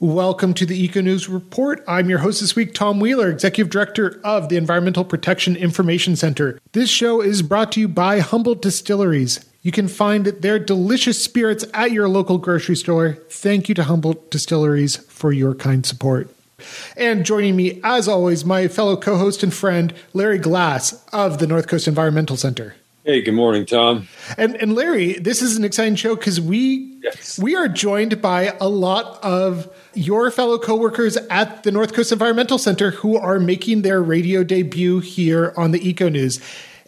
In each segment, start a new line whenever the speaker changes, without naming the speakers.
Welcome to the Eco News Report. I'm your host this week, Tom Wheeler, Executive Director of the Environmental Protection Information Center. This show is brought to you by Humboldt Distilleries. You can find their delicious spirits at your local grocery store. Thank you to Humboldt Distilleries for your kind support. And joining me, as always, my fellow co host and friend, Larry Glass of the North Coast Environmental Center.
Hey, good morning, Tom.
And and Larry, this is an exciting show because we yes. we are joined by a lot of your fellow coworkers at the North Coast Environmental Center who are making their radio debut here on the Eco News.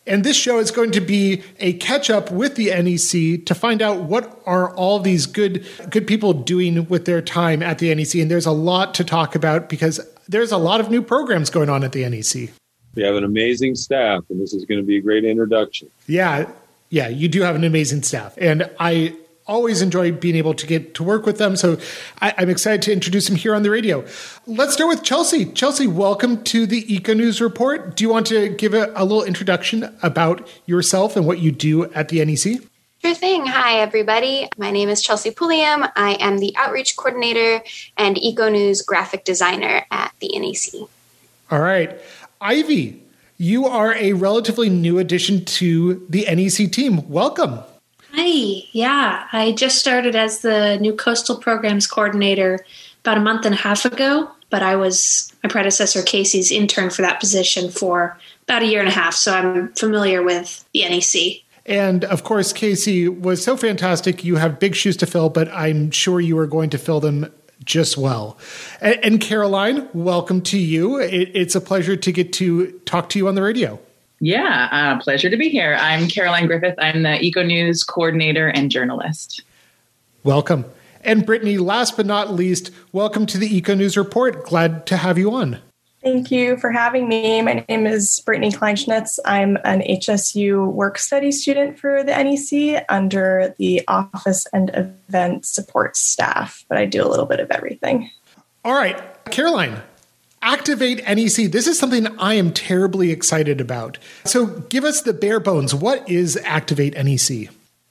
And this show is going to be a catch up with the NEC to find out what are all these good good people doing with their time at the NEC. And there's a lot to talk about because there's a lot of new programs going on at the NEC.
We have an amazing staff, and this is going to be a great introduction.
Yeah, yeah, you do have an amazing staff, and I always enjoy being able to get to work with them. So I, am excited to introduce them here on the radio. Let's start with Chelsea. Chelsea, welcome to the Eco News Report. Do you want to give a, a little introduction about yourself and what you do at the NEC?
Sure thing. Hi, everybody. My name is Chelsea Pulliam. I am the Outreach Coordinator and Eco News Graphic Designer at the NEC.
All right. Ivy, you are a relatively new addition to the NEC team. Welcome.
Hi. Yeah, I just started as the new coastal programs coordinator about a month and a half ago, but I was my predecessor Casey's intern for that position for about a year and a half, so I'm familiar with the NEC.
And of course, Casey was so fantastic. You have big shoes to fill, but I'm sure you are going to fill them just well. And, and Caroline, welcome to you. It, it's a pleasure to get to talk to you on the radio.
Yeah, uh, pleasure to be here. I'm Caroline Griffith. I'm the Eco News coordinator and journalist.
Welcome. And Brittany, last but not least, welcome to the Eco News Report. Glad to have you on.
Thank you for having me. My name is Brittany Kleinschnitz. I'm an HSU work study student for the NEC under the office and event support staff, but I do a little bit of everything.
All right, Caroline, Activate NEC. This is something I am terribly excited about. So give us the bare bones. What is Activate NEC?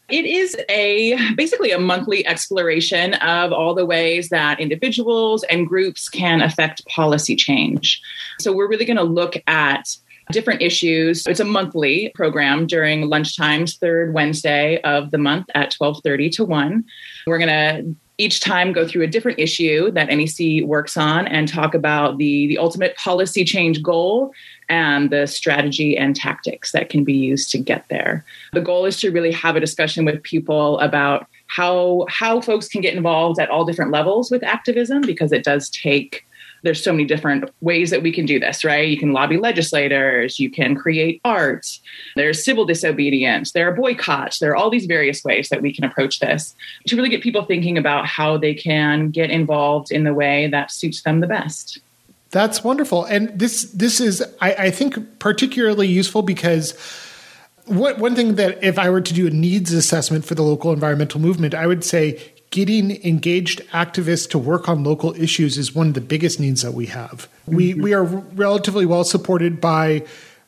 It is a basically a monthly exploration of all the ways that individuals and groups can affect policy change. So we're really going to look at different issues. It's a monthly program during lunchtimes, third Wednesday of the month at 12:30 to 1. We're going to each time go through a different issue that NEC works on and talk about the, the ultimate policy change goal and the strategy and tactics that can be used to get there. The goal is to really have a discussion with people about how how folks can get involved at all different levels with activism because it does take there's so many different ways that we can do this, right? You can lobby legislators, you can create art, there's civil disobedience, there are boycotts, there are all these various ways that we can approach this to really get people thinking about how they can get involved in the way that suits them the best.
That's wonderful. And this this is I, I think particularly useful because what one thing that if I were to do a needs assessment for the local environmental movement, I would say getting engaged activists to work on local issues is one of the biggest needs that we have. Mm-hmm. We we are relatively well supported by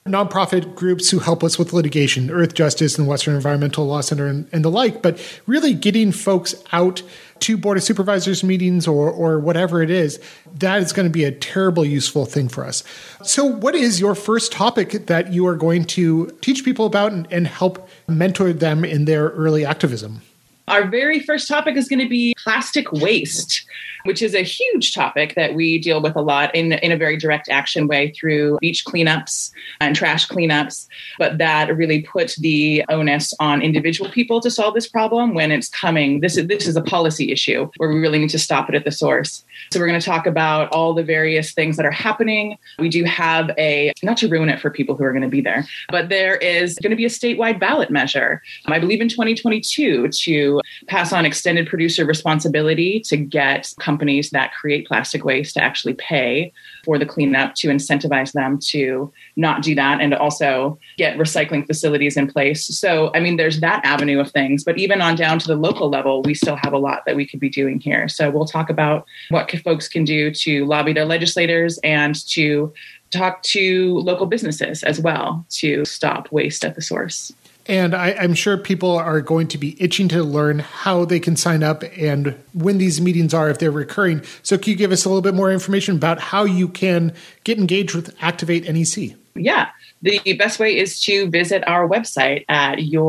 nonprofit groups who help us with litigation, Earth Justice and Western Environmental Law Center and, and, the like, but really getting folks out to Board of Supervisors meetings or, or whatever it is, that is going to be a terrible useful thing for us. So, what is your first topic that you are going to teach people about and, and help mentor them in their early activism?
Our very first topic is going to be plastic waste, which is a huge topic that we deal with a lot in, in a very direct action way through beach cleanups and trash cleanups. But that really put the onus on individual people to solve this problem when it's coming. This is, this is a policy issue where we really need to stop it at the source. So we're going to talk about all the various things that are happening. We do have a, not to ruin it for people who are going to be there, but there is going to be a statewide ballot measure, I believe in 2022, to pass on extended producer responsibility to get companies that create plastic waste to actually pay for the cleanup to incentivize them to not do that and also get recycling facilities in place. So, I mean, there's that avenue of things, but even on down to the local level, we still have a lot that we could be doing here. So, we'll talk about what folks can do to lobby their legislators and to talk to local businesses as well to stop waste at the source.
And I, am sure people are going to be itching to learn how they can sign up and when these meetings are if they're recurring. So, can you give us a little bit more information about how you can get engaged with Activate NEC?
Yeah. The best way is to visit our website at yournec.org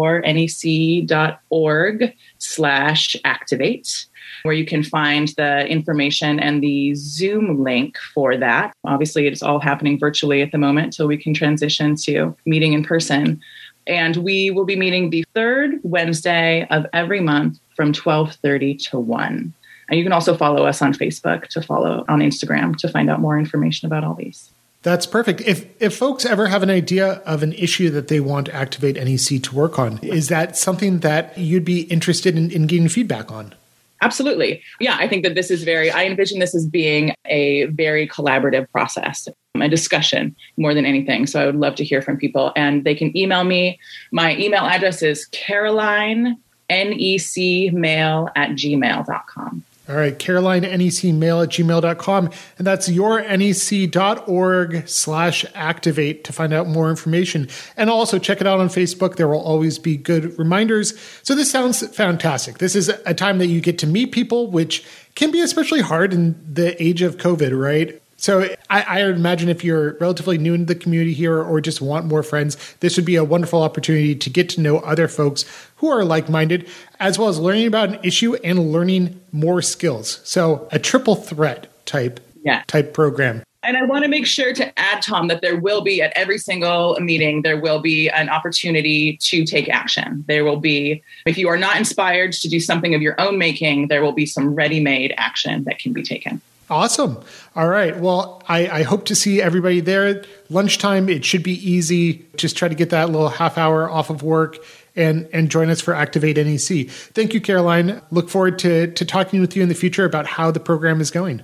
slash activate where you can find the information and the Zoom link for that. Obviously, it's all happening virtually at the moment until we can transition to meeting in person. And we will be meeting the third Wednesday of every month from 12:30 to 1. And you can also follow us on Facebook to follow on Instagram to find out more information about all these.
That's perfect. If if folks ever have an idea of an issue that they want Activate NEC to work on, is that something that you'd be interested in, in getting feedback on?
Absolutely. Yeah, I think that this is very, I envision this as being a very collaborative process, a discussion more than anything. So I would love to hear from people. And they can email me. My email address is caroline, N E C mail at gmail.com.
All right, Caroline, necmail at gmail.com. And that's yournec.org slash activate to find out more information. And also check it out on Facebook. There will always be good reminders. So this sounds fantastic. This is a time that you get to meet people, which can be especially hard in the age of COVID, right? So I, I, imagine if you're relatively new in the community here or just want more friends, this would be a wonderful opportunity to get to know other folks who are like-minded, as well as learning about an issue and learning more skills. So a triple threat type yeah. type program.
And I want to make sure to add, Tom, that there will be at every single meeting, there will be an opportunity to take action. There will be, if you are not inspired to do something of your own making, there will be some ready made action that can be taken.
Awesome. All right. Well, I, I, hope to see everybody there. Lunchtime, it should be easy. Just try to get that little half hour off of work and, and join us for Activate NEC. Thank you, Caroline. Look forward to, to talking with you in the future about how the program is going.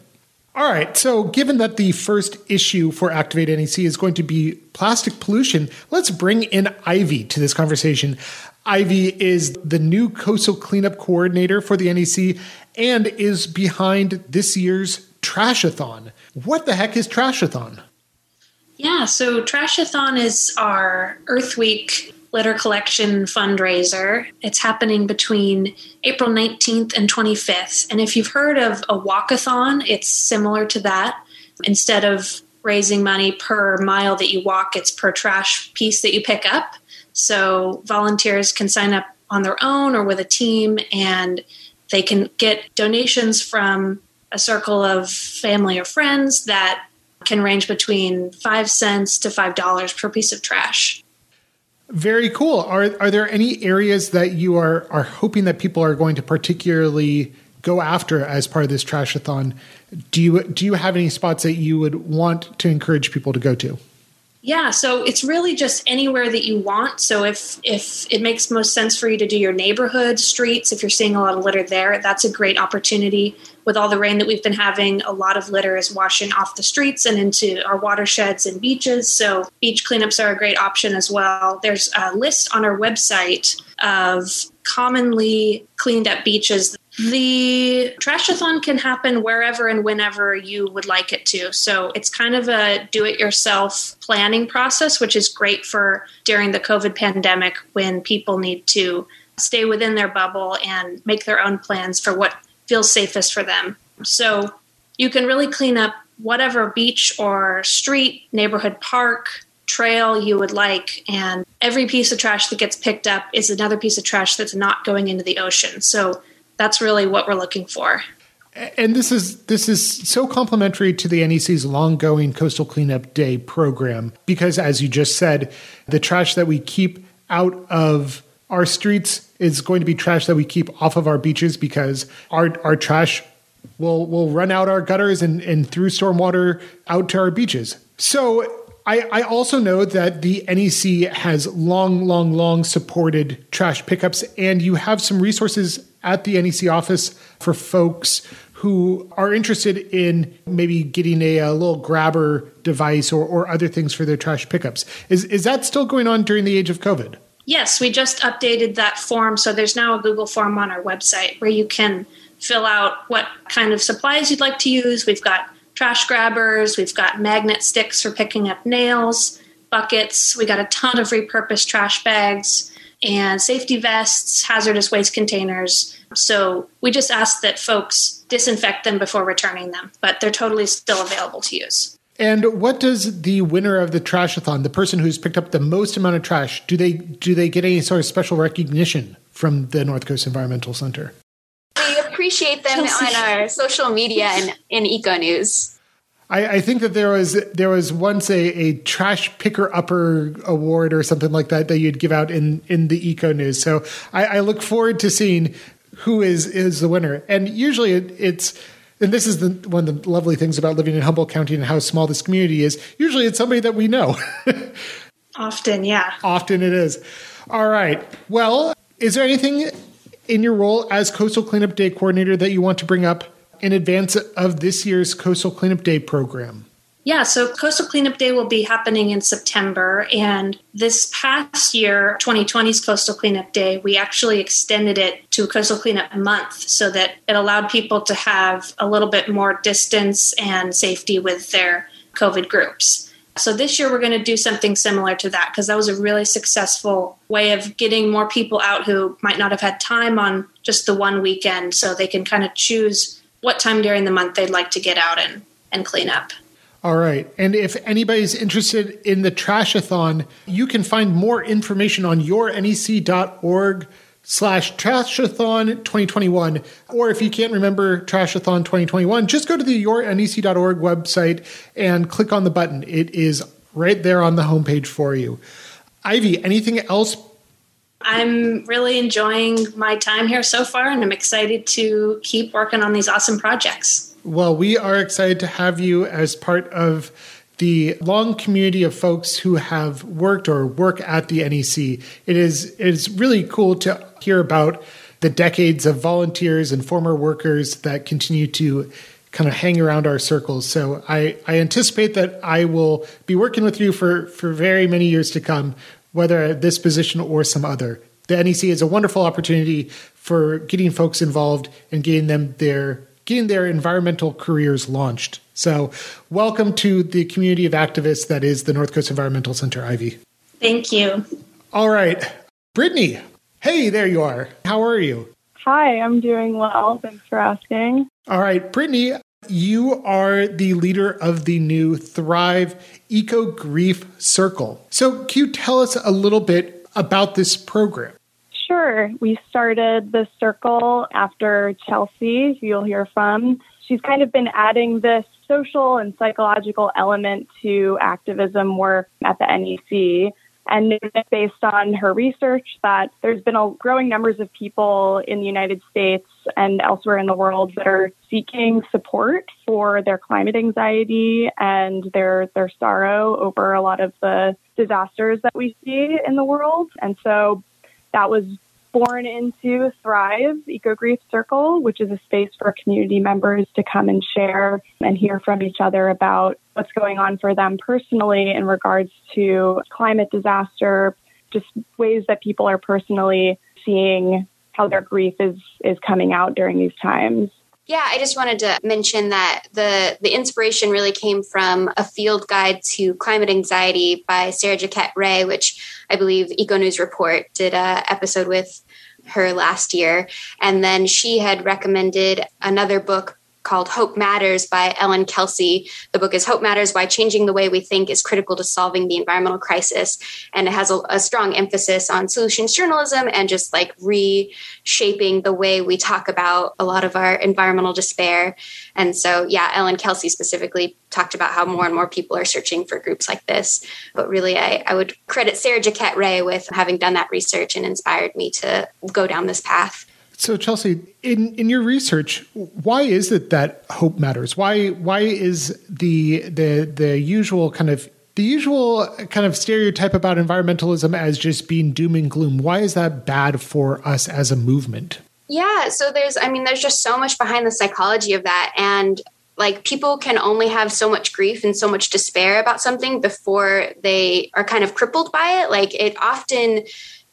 All right. So, given that the first issue for Activate NEC is going to be plastic pollution, let's bring in Ivy to this conversation. Ivy is the new coastal cleanup coordinator for the NEC and is behind this year's Trashathon. What the heck is Trashathon?
Yeah, so Trashathon is our Earth Week litter collection fundraiser. It's happening between April 19th and 25th. And if you've heard of a walkathon, it's similar to that. Instead of raising money per mile that you walk, it's per trash piece that you pick up. So volunteers can sign up on their own or with a team and they can get donations from a circle of family or friends that can range between five cents to five dollars per piece of trash.
Very cool. Are are there any areas that you are are hoping that people are going to particularly go after as part of this trashathon? Do you do you have any spots that you would want to encourage people to go to?
Yeah, so it's really just anywhere that you want. So if if it makes most sense for you to do your neighborhood streets, if you're seeing a lot of litter there, that's a great opportunity. With all the rain that we've been having, a lot of litter is washing off the streets and into our watersheds and beaches. So beach cleanups are a great option as well. There's a list on our website of commonly cleaned up beaches the trashathon can happen wherever and whenever you would like it to. So it's kind of a do it yourself planning process, which is great for during the COVID pandemic when people need to stay within their bubble and make their own plans for what feels safest for them. So you can really clean up whatever beach or street, neighborhood park, trail you would like. And every piece of trash that gets picked up is another piece of trash that's not going into the ocean. So that's really what we're looking for.
And this is this is so complementary to the NEC's long-going Coastal Cleanup Day program because, as you just said, the trash that we keep out of our streets is going to be trash that we keep off of our beaches because our our trash will will run out our gutters and, and through stormwater out to our beaches. So I, I also know that the NEC has long, long, long supported trash pickups, and you have some resources at the NEC office for folks who are interested in maybe getting a, a little grabber device or, or other things for their trash pickups. Is, is that still going on during the age of COVID?
Yes, we just updated that form. So there's now a Google form on our website where you can fill out what kind of supplies you'd like to use. We've got trash grabbers, we've got magnet sticks for picking up nails, buckets, we got a ton of repurposed trash bags. and safety vests, hazardous waste containers. So we just ask that folks disinfect them before returning them, but they're totally still available to use.
And what does the winner of the trashathon, the person who's picked up the most amount of trash, do they do they get any sort of special recognition from the North Coast Environmental Center?
We appreciate them Chelsea. on our social media and in Eco News.
I, I, think that there was there was once a, a trash picker upper award or something like that that you'd give out in in the Eco News. So I, I look forward to seeing who is is the winner. And usually it, it's and this is the one of the lovely things about living in Humboldt County and how small this community is. Usually it's somebody that we know.
Often, yeah.
Often it is. All right. Well, is there anything in your role as Coastal Cleanup Day coordinator that you want to bring up in advance of this year's Coastal Cleanup Day program?
Yeah, so Coastal Cleanup Day will be happening in September. And this past year, 2020's Coastal Cleanup Day, we actually extended it to a Coastal Cleanup Month so that it allowed people to have a little bit more distance and safety with their COVID groups. So this year, we're going to do something similar to that because that was a really successful way of getting more people out who might not have had time on just the one weekend so they can kind of choose what time during the month they'd like to get out and, and clean up.
All right. And if anybody's interested in the Trashathon, you can find more information on yournec.org slash Trashathon 2021. Or if you can't remember Trashathon 2021, just go to the yournec.org website and click on the button. It is right there on the homepage for you. Ivy, anything else
I'm really enjoying my time here so far, and I'm excited to keep working on these awesome projects.
Well, we are excited to have you as part of the long community of folks who have worked or work at the NEC. It is it is really cool to hear about the decades of volunteers and former workers that continue to kind of hang around our circles. So I, I anticipate that I will be working with you for, for very many years to come whether at this position or some other. The NEC is a wonderful opportunity for getting folks involved and getting them their getting their environmental careers launched. So, welcome to the community of activists that is the North Coast Environmental Center, Ivy.
Thank you.
All right, Brittany. Hey, there you are. How are you?
Hi, I'm doing well. Thanks for asking.
All right, Brittany, you are the leader of the new Thrive Eco Grief Circle. So, can you tell us a little bit about this program?
Sure. We started the circle after Chelsea, who you'll hear from. She's kind of been adding this social and psychological element to activism work at the NEC and based on her research that there's been a growing numbers of people in the United States and elsewhere in the world that are seeking support for their climate anxiety and their their sorrow over a lot of the disasters that we see in the world. And so that was born into Thrive Eco Grief Circle, which is a space for community members to come and share and hear from each other about what's going on for them personally in regards to climate disaster, just ways that people are personally seeing how their grief is is coming out during these times.
Yeah, I just wanted to mention that the the inspiration really came from a field guide to climate anxiety by Sarah Jaquette Ray, which I believe Eco News Report did a episode with her last year, and then she had recommended another book called Hope Matters by Elin Kelsey. The book is Hope Matters Why Changing the Way We Think is Critical to Solving the Environmental Crisis. And it has a, a, strong emphasis on solutions journalism and just like reshaping the way we talk about a lot of our environmental despair. And so, yeah, Elin Kelsey specifically talked about how more and more people are searching for groups like this. But really, I, I would credit Sarah Jaquette Ray with having done that research and inspired me to go down this path.
So Chelsea, in in your research, why is it that hope matters? Why why is the the the usual kind of the usual kind of stereotype about environmentalism as just being doom and gloom? Why is that bad for us as a movement?
Yeah, so there's I mean there's just so much behind the psychology of that and like people can only have so much grief and so much despair about something before they are kind of crippled by it. Like it often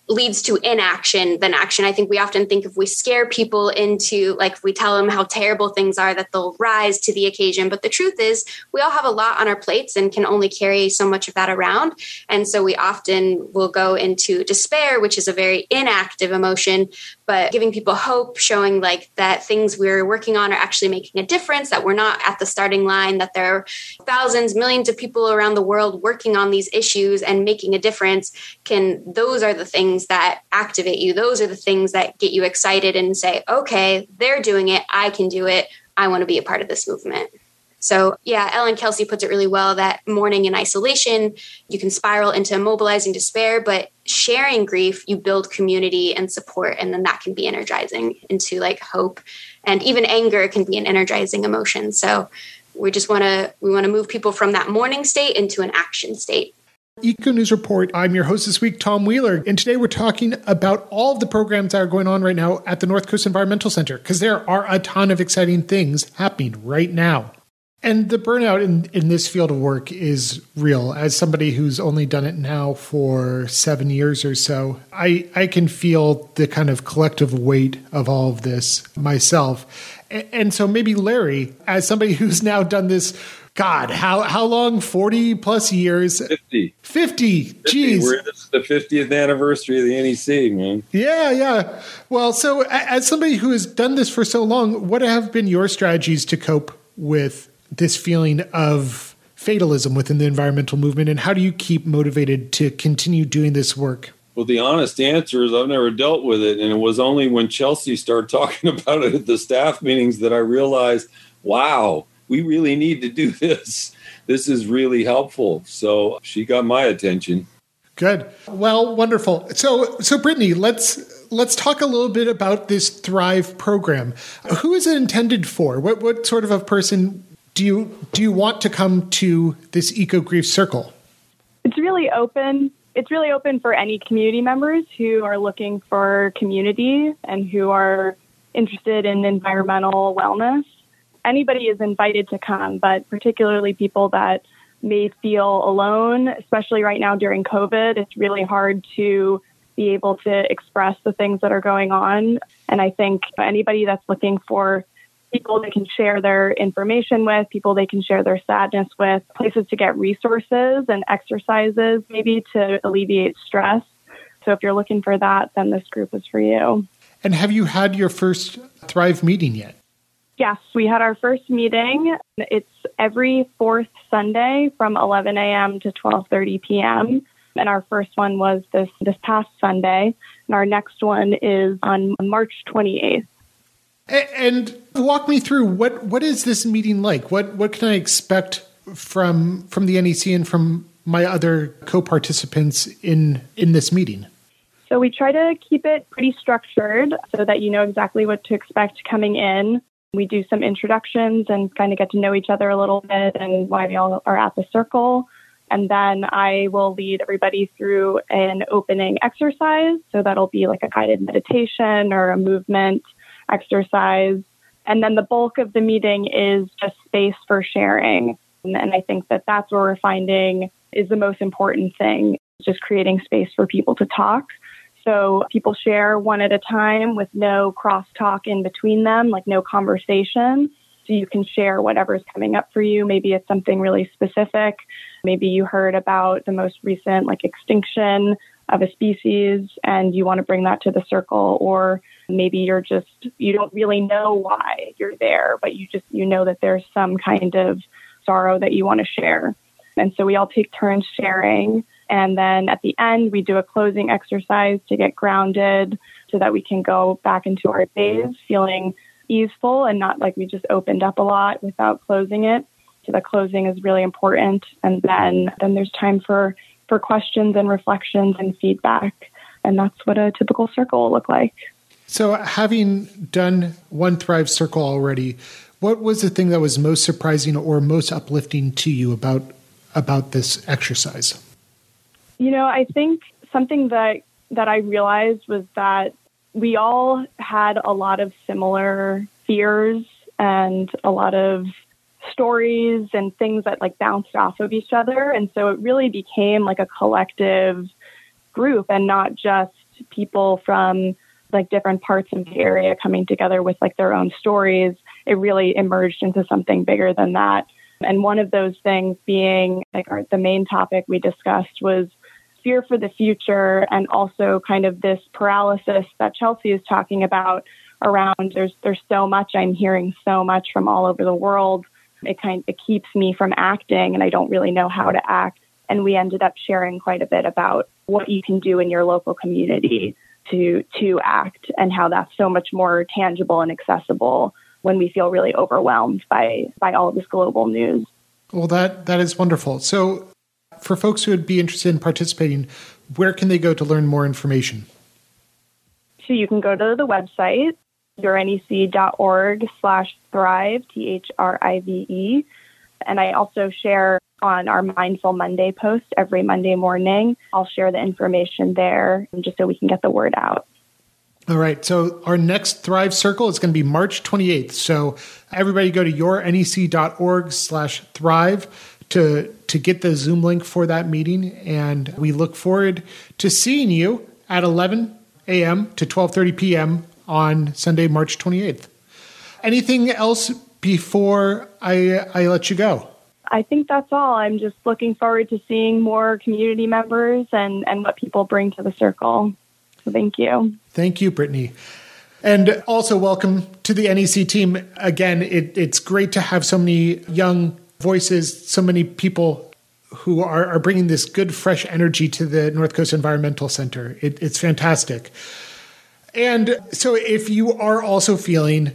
leads to inaction than action. I think we often think if we scare people into, like, if we tell them how terrible things are, that they'll rise to the occasion. But the truth is, we all have a lot on our plates and can only carry so much of that around. And so we often will go into despair, which is a very inactive emotion, but giving people hope, showing like that things we're working on are actually making a difference, that we're not at the starting line, that there are thousands, millions of people around the world working on these issues and making a difference can, those are the things things that activate you. Those are the things that get you excited and say, okay, they're doing it. I can do it. I want to be a part of this movement. So, yeah, Elin Kelsey puts it really well that mourning in isolation, you can spiral into mobilizing despair, but sharing grief, you build community and support, and then that can be energizing into like hope. And even anger can be an energizing emotion. So, we just want to we want to move people from that mourning state into an action state
Eco News Report. I'm your host this week, Tom Wheeler, and today we're talking about all of the programs that are going on right now at the North Coast Environmental Center because there are a ton of exciting things happening right now. And the burnout in, in this field of work is real. As somebody who's only done it now for seven years or so, I, I can feel the kind of collective weight of all of this myself. And, and so maybe Larry, as somebody who's now done this God, how how long? Forty plus years.
Fifty.
Fifty. Jeez.
We're, this is the fiftieth anniversary of the NEC, man.
Yeah, yeah. Well, so as somebody who has done this for so long, what have been your strategies to cope with this feeling of fatalism within the environmental movement, and how do you keep motivated to continue doing this work?
Well, the honest answer is I've never dealt with it, and it was only when Chelsea started talking about it at the staff meetings that I realized, wow we really need to do this. This is really helpful. So she got my attention.
Good. Well, wonderful. So, so Brittany, let's let's talk a little bit about this Thrive program. Who is it intended for? What what sort of a person do you do you want to come to this Eco Grief Circle?
It's really open. It's really open for any community members who are looking for community and who are interested in environmental wellness anybody is invited to come, but particularly people that may feel alone, especially right now during COVID, it's really hard to be able to express the things that are going on. And I think anybody that's looking for people they can share their information with, people they can share their sadness with, places to get resources and exercises maybe to alleviate stress. So if you're looking for that, then this group is for you.
And have you had your first Thrive meeting yet?
Yes, we had our first meeting. It's every fourth Sunday from 11 a.m. to 12:30 p.m. And our first one was this this past Sunday, and our next one is on March 28th.
And walk me through what what is this meeting like? What what can I expect from from the NEC and from my other co-participants in in this meeting?
So we try to keep it pretty structured so that you know exactly what to expect coming in. We do some introductions and kind of get to know each other a little bit and why we all are at the circle. And then I will lead everybody through an opening exercise. So that'll be like a guided meditation or a movement exercise. And then the bulk of the meeting is just space for sharing. And I think that that's where we're finding is the most important thing, just creating space for people to talk. So people share one at a time with no crosstalk in between them, like no conversation. So you can share whatever's coming up for you. Maybe it's something really specific. Maybe you heard about the most recent like extinction of a species and you want to bring that to the circle or maybe you're just you don't really know why you're there but you just you know that there's some kind of sorrow that you want to share and so we all take turns sharing and then at the end, we do a closing exercise to get grounded so that we can go back into our days feeling easeful and not like we just opened up a lot without closing it. So the closing is really important. And then, then there's time for, for questions and reflections and feedback. And that's what a typical circle will look like.
So having done one Thrive Circle already, what was the thing that was most surprising or most uplifting to you about about this exercise?
You know, I think something that that I realized was that we all had a lot of similar fears and a lot of stories and things that like bounced off of each other and so it really became like a collective group and not just people from like different parts of the area coming together with like their own stories, it really emerged into something bigger than that. And one of those things being like our, the main topic we discussed was fear for the future and also kind of this paralysis that Chelsea is talking about around there's there's so much I'm hearing so much from all over the world. It kind it keeps me from acting and I don't really know how to act. And we ended up sharing quite a bit about what you can do in your local community to to act and how that's so much more tangible and accessible when we feel really overwhelmed by by all of this global news.
Well, that that is wonderful. So, for folks who would be interested in participating, where can they go to learn more information?
So you can go to the website yournec.org slash thrive, T H R I V E. And I also share on our Mindful Monday post every Monday morning. I'll share the information there just so we can get the word out.
All right. So our next Thrive Circle is going to be March 28th. So everybody go to yournec.org slash thrive to, to get the Zoom link for that meeting. And we look forward to seeing you at 11 a.m. to 12.30 p.m. on Sunday, March 28th. Anything else before I, I let you go?
I think that's all. I'm just looking forward to seeing more community members and, and what people bring to the circle. So thank you.
Thank you, Brittany. And also, welcome to the NEC team. Again, it, it's great to have so many young voices, so many people who are, are bringing this good, fresh energy to the North Coast Environmental Center. It, it's fantastic. And so, if you are also feeling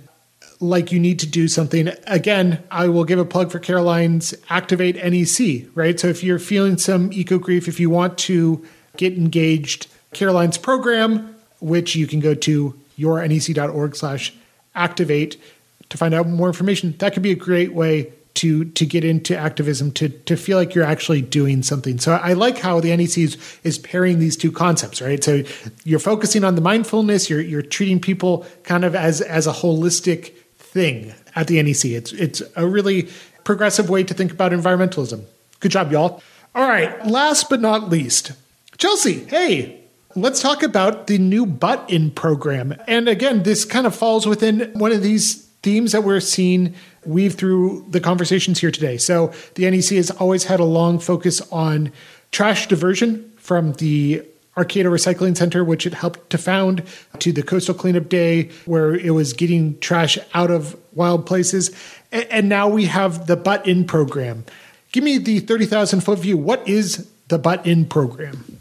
like you need to do something, again, I will give a plug for Caroline's Activate NEC, right? So if you're feeling some eco grief, if you want to get engaged, Caroline's program, which you can go to yournec.org slash activate to find out more information, that could be a great way to to get into activism to to feel like you're actually doing something. So I like how the NEC is, is pairing these two concepts, right? So you're focusing on the mindfulness, you're you're treating people kind of as as a holistic thing at the NEC. It's it's a really progressive way to think about environmentalism. Good job, y'all. All right, last but not least, Chelsea. Hey, let's talk about the new butt in program. And again, this kind of falls within one of these themes that we're seeing weave through the conversations here today. So the NEC has always had a long focus on trash diversion from the Arcata Recycling Center, which it helped to found, to the Coastal Cleanup Day, where it was getting trash out of wild places. And now we have the Butt In program. Give me the 30,000 foot view. What is the Butt In program?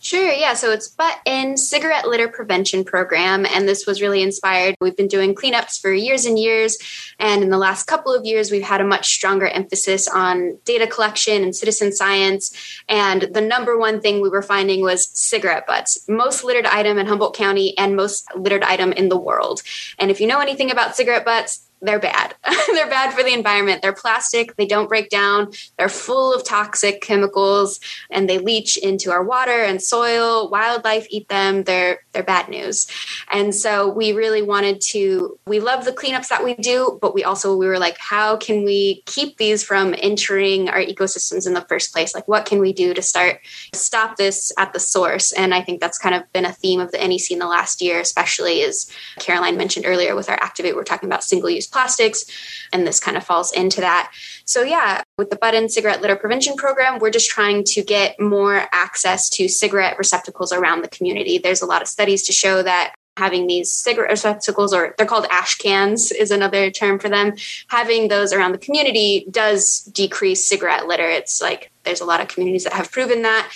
Sure, yeah. So it's Butt In Cigarette Litter Prevention Program, and this was really inspired. We've been doing cleanups for years and years, and in the last couple of years, we've had a much stronger emphasis on data collection and citizen science. And the number one thing we were finding was cigarette butts, most littered item in Humboldt County and most littered item in the world. And if you know anything about cigarette butts, they're bad. they're bad for the environment. They're plastic, they don't break down, they're full of toxic chemicals and they leach into our water and soil. Wildlife eat them. They're bad news. And so we really wanted to we love the cleanups that we do, but we also we were like how can we keep these from entering our ecosystems in the first place? Like what can we do to start stop this at the source? And I think that's kind of been a theme of the NEC in the last year, especially as Caroline mentioned earlier with our Activate we're talking about single use plastics, and this kind of falls into that. So, yeah, with the Butt In Cigarette Litter Prevention Program, we're just trying to get more access to cigarette receptacles around the community. There's a lot of studies to show that having these cigarette receptacles, or they're called ash cans, is another term for them. Having those around the community does decrease cigarette litter. It's like there's a lot of communities that have proven that.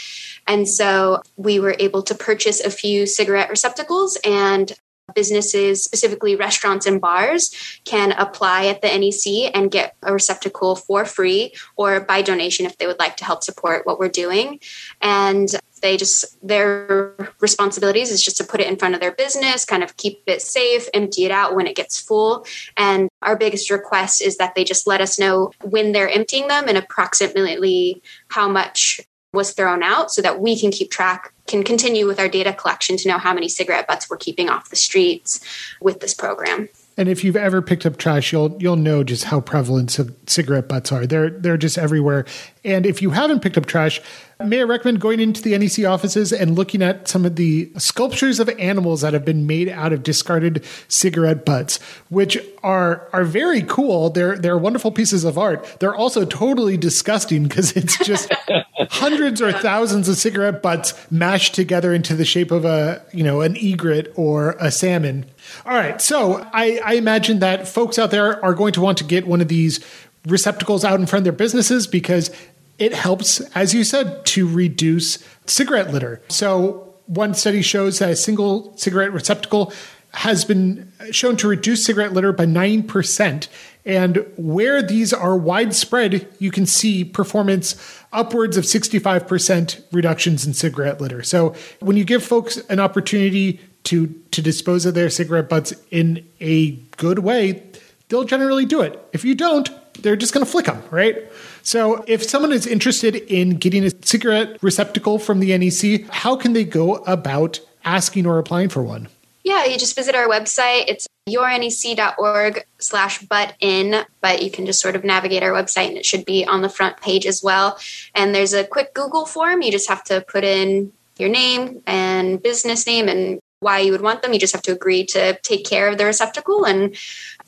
And so we were able to purchase a few cigarette receptacles and businesses, specifically restaurants and bars, can apply at the NEC and get a receptacle for free or by donation if they would like to help support what we're doing. And they just their responsibilities is just to put it in front of their business kind of keep it safe empty it out when it gets full and our biggest request is that they just let us know when they're emptying them and approximately how much was thrown out so that we can keep track, can continue with our data collection to know how many cigarette butts we're keeping off the streets with this program.
And if you've ever picked up trash, you'll you'll know just how prevalent cigarette butts are. They're they're just everywhere. And if you haven't picked up trash, may I recommend going into the NEC offices and looking at some of the sculptures of animals that have been made out of discarded cigarette butts, which are are very cool. They're they're wonderful pieces of art. They're also totally disgusting because it's just hundreds or thousands of cigarette butts mashed together into the shape of a you know an egret or a salmon. All right, so I, I imagine that folks out there are going to want to get one of these receptacles out in front of their businesses because it helps, as you said, to reduce cigarette litter. So one study shows that a single cigarette receptacle has been shown to reduce cigarette litter by 9%. And where these are widespread, you can see performance upwards of 65% reductions in cigarette litter. So when you give folks an opportunity to to dispose of their cigarette butts in a good way, they'll generally do it. If you don't, they're just going to flick them, right? So, if someone is interested in getting a cigarette receptacle from the NEC, how can they go about asking or applying for one?
Yeah, you just visit our website. It's yournec.org slash butt in, but you can just sort of navigate our website and it should be on the front page as well. And there's a quick Google form. You just have to put in your name and business name and why you would want them. You just have to agree to take care of the receptacle and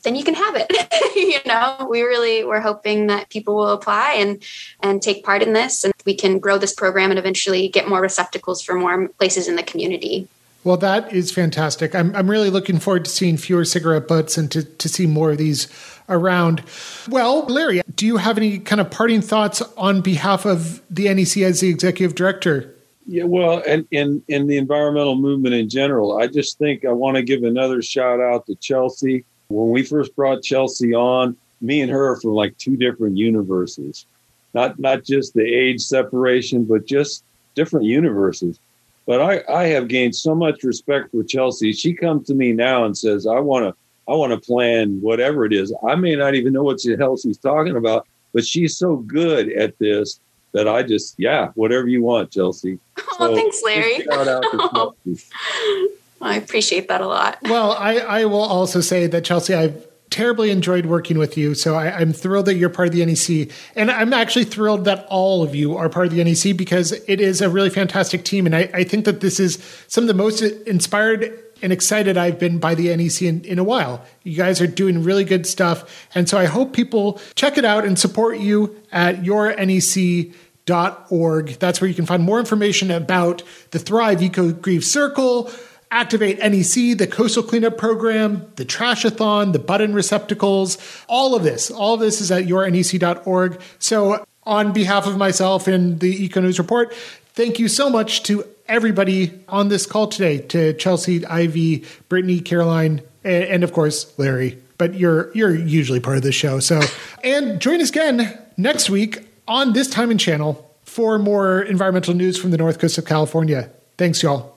then you can have it. you know, we really we're hoping that people will apply and and take part in this and we can grow this program and eventually get more receptacles for more places in the community.
Well, that is fantastic. I'm, I'm really looking forward to seeing fewer cigarette butts and to, to see more of these around. Well, Larry, do you have any kind of parting thoughts on behalf of the NEC as the executive director?
Yeah, well, and in in the environmental movement in general, I just think I want to give another shout out to Chelsea. When we first brought Chelsea on, me and her from like two different universes, not not just the age separation, but just different universes. But I, I have gained so much respect for Chelsea. She comes to me now and says, "I want to I want to plan whatever it is. I may not even know what the hell she's talking about, but she's so good at this that I just, yeah, whatever you want, Chelsea.
Oh, so, thanks, Larry. Shout out to Chelsea. I appreciate that a lot.
Well, I, I will also say that, Chelsea, I've terribly enjoyed working with you. So I, am thrilled that you're part of the NEC. And I'm actually thrilled that all of you are part of the NEC because it is a really fantastic team. And I, I think that this is some of the most inspired and excited I've been by the NEC in, in a while. You guys are doing really good stuff. And so I hope people check it out and support you at yournec.org. That's where you can find more information about the Thrive Eco Grief Circle, Activate NEC, the Coastal Cleanup Program, the Trashathon, the Butt In receptacles, all of this. All of this is at yournec.org. So on behalf of myself and the Eco News Report, thank you so much to everybody on this call today to Chelsea, Ivy, Brittany, Caroline, and of course Larry. But you're you're usually part of the show. So and join us again next week on this time and channel for more environmental news from the north coast of California. Thanks, y'all.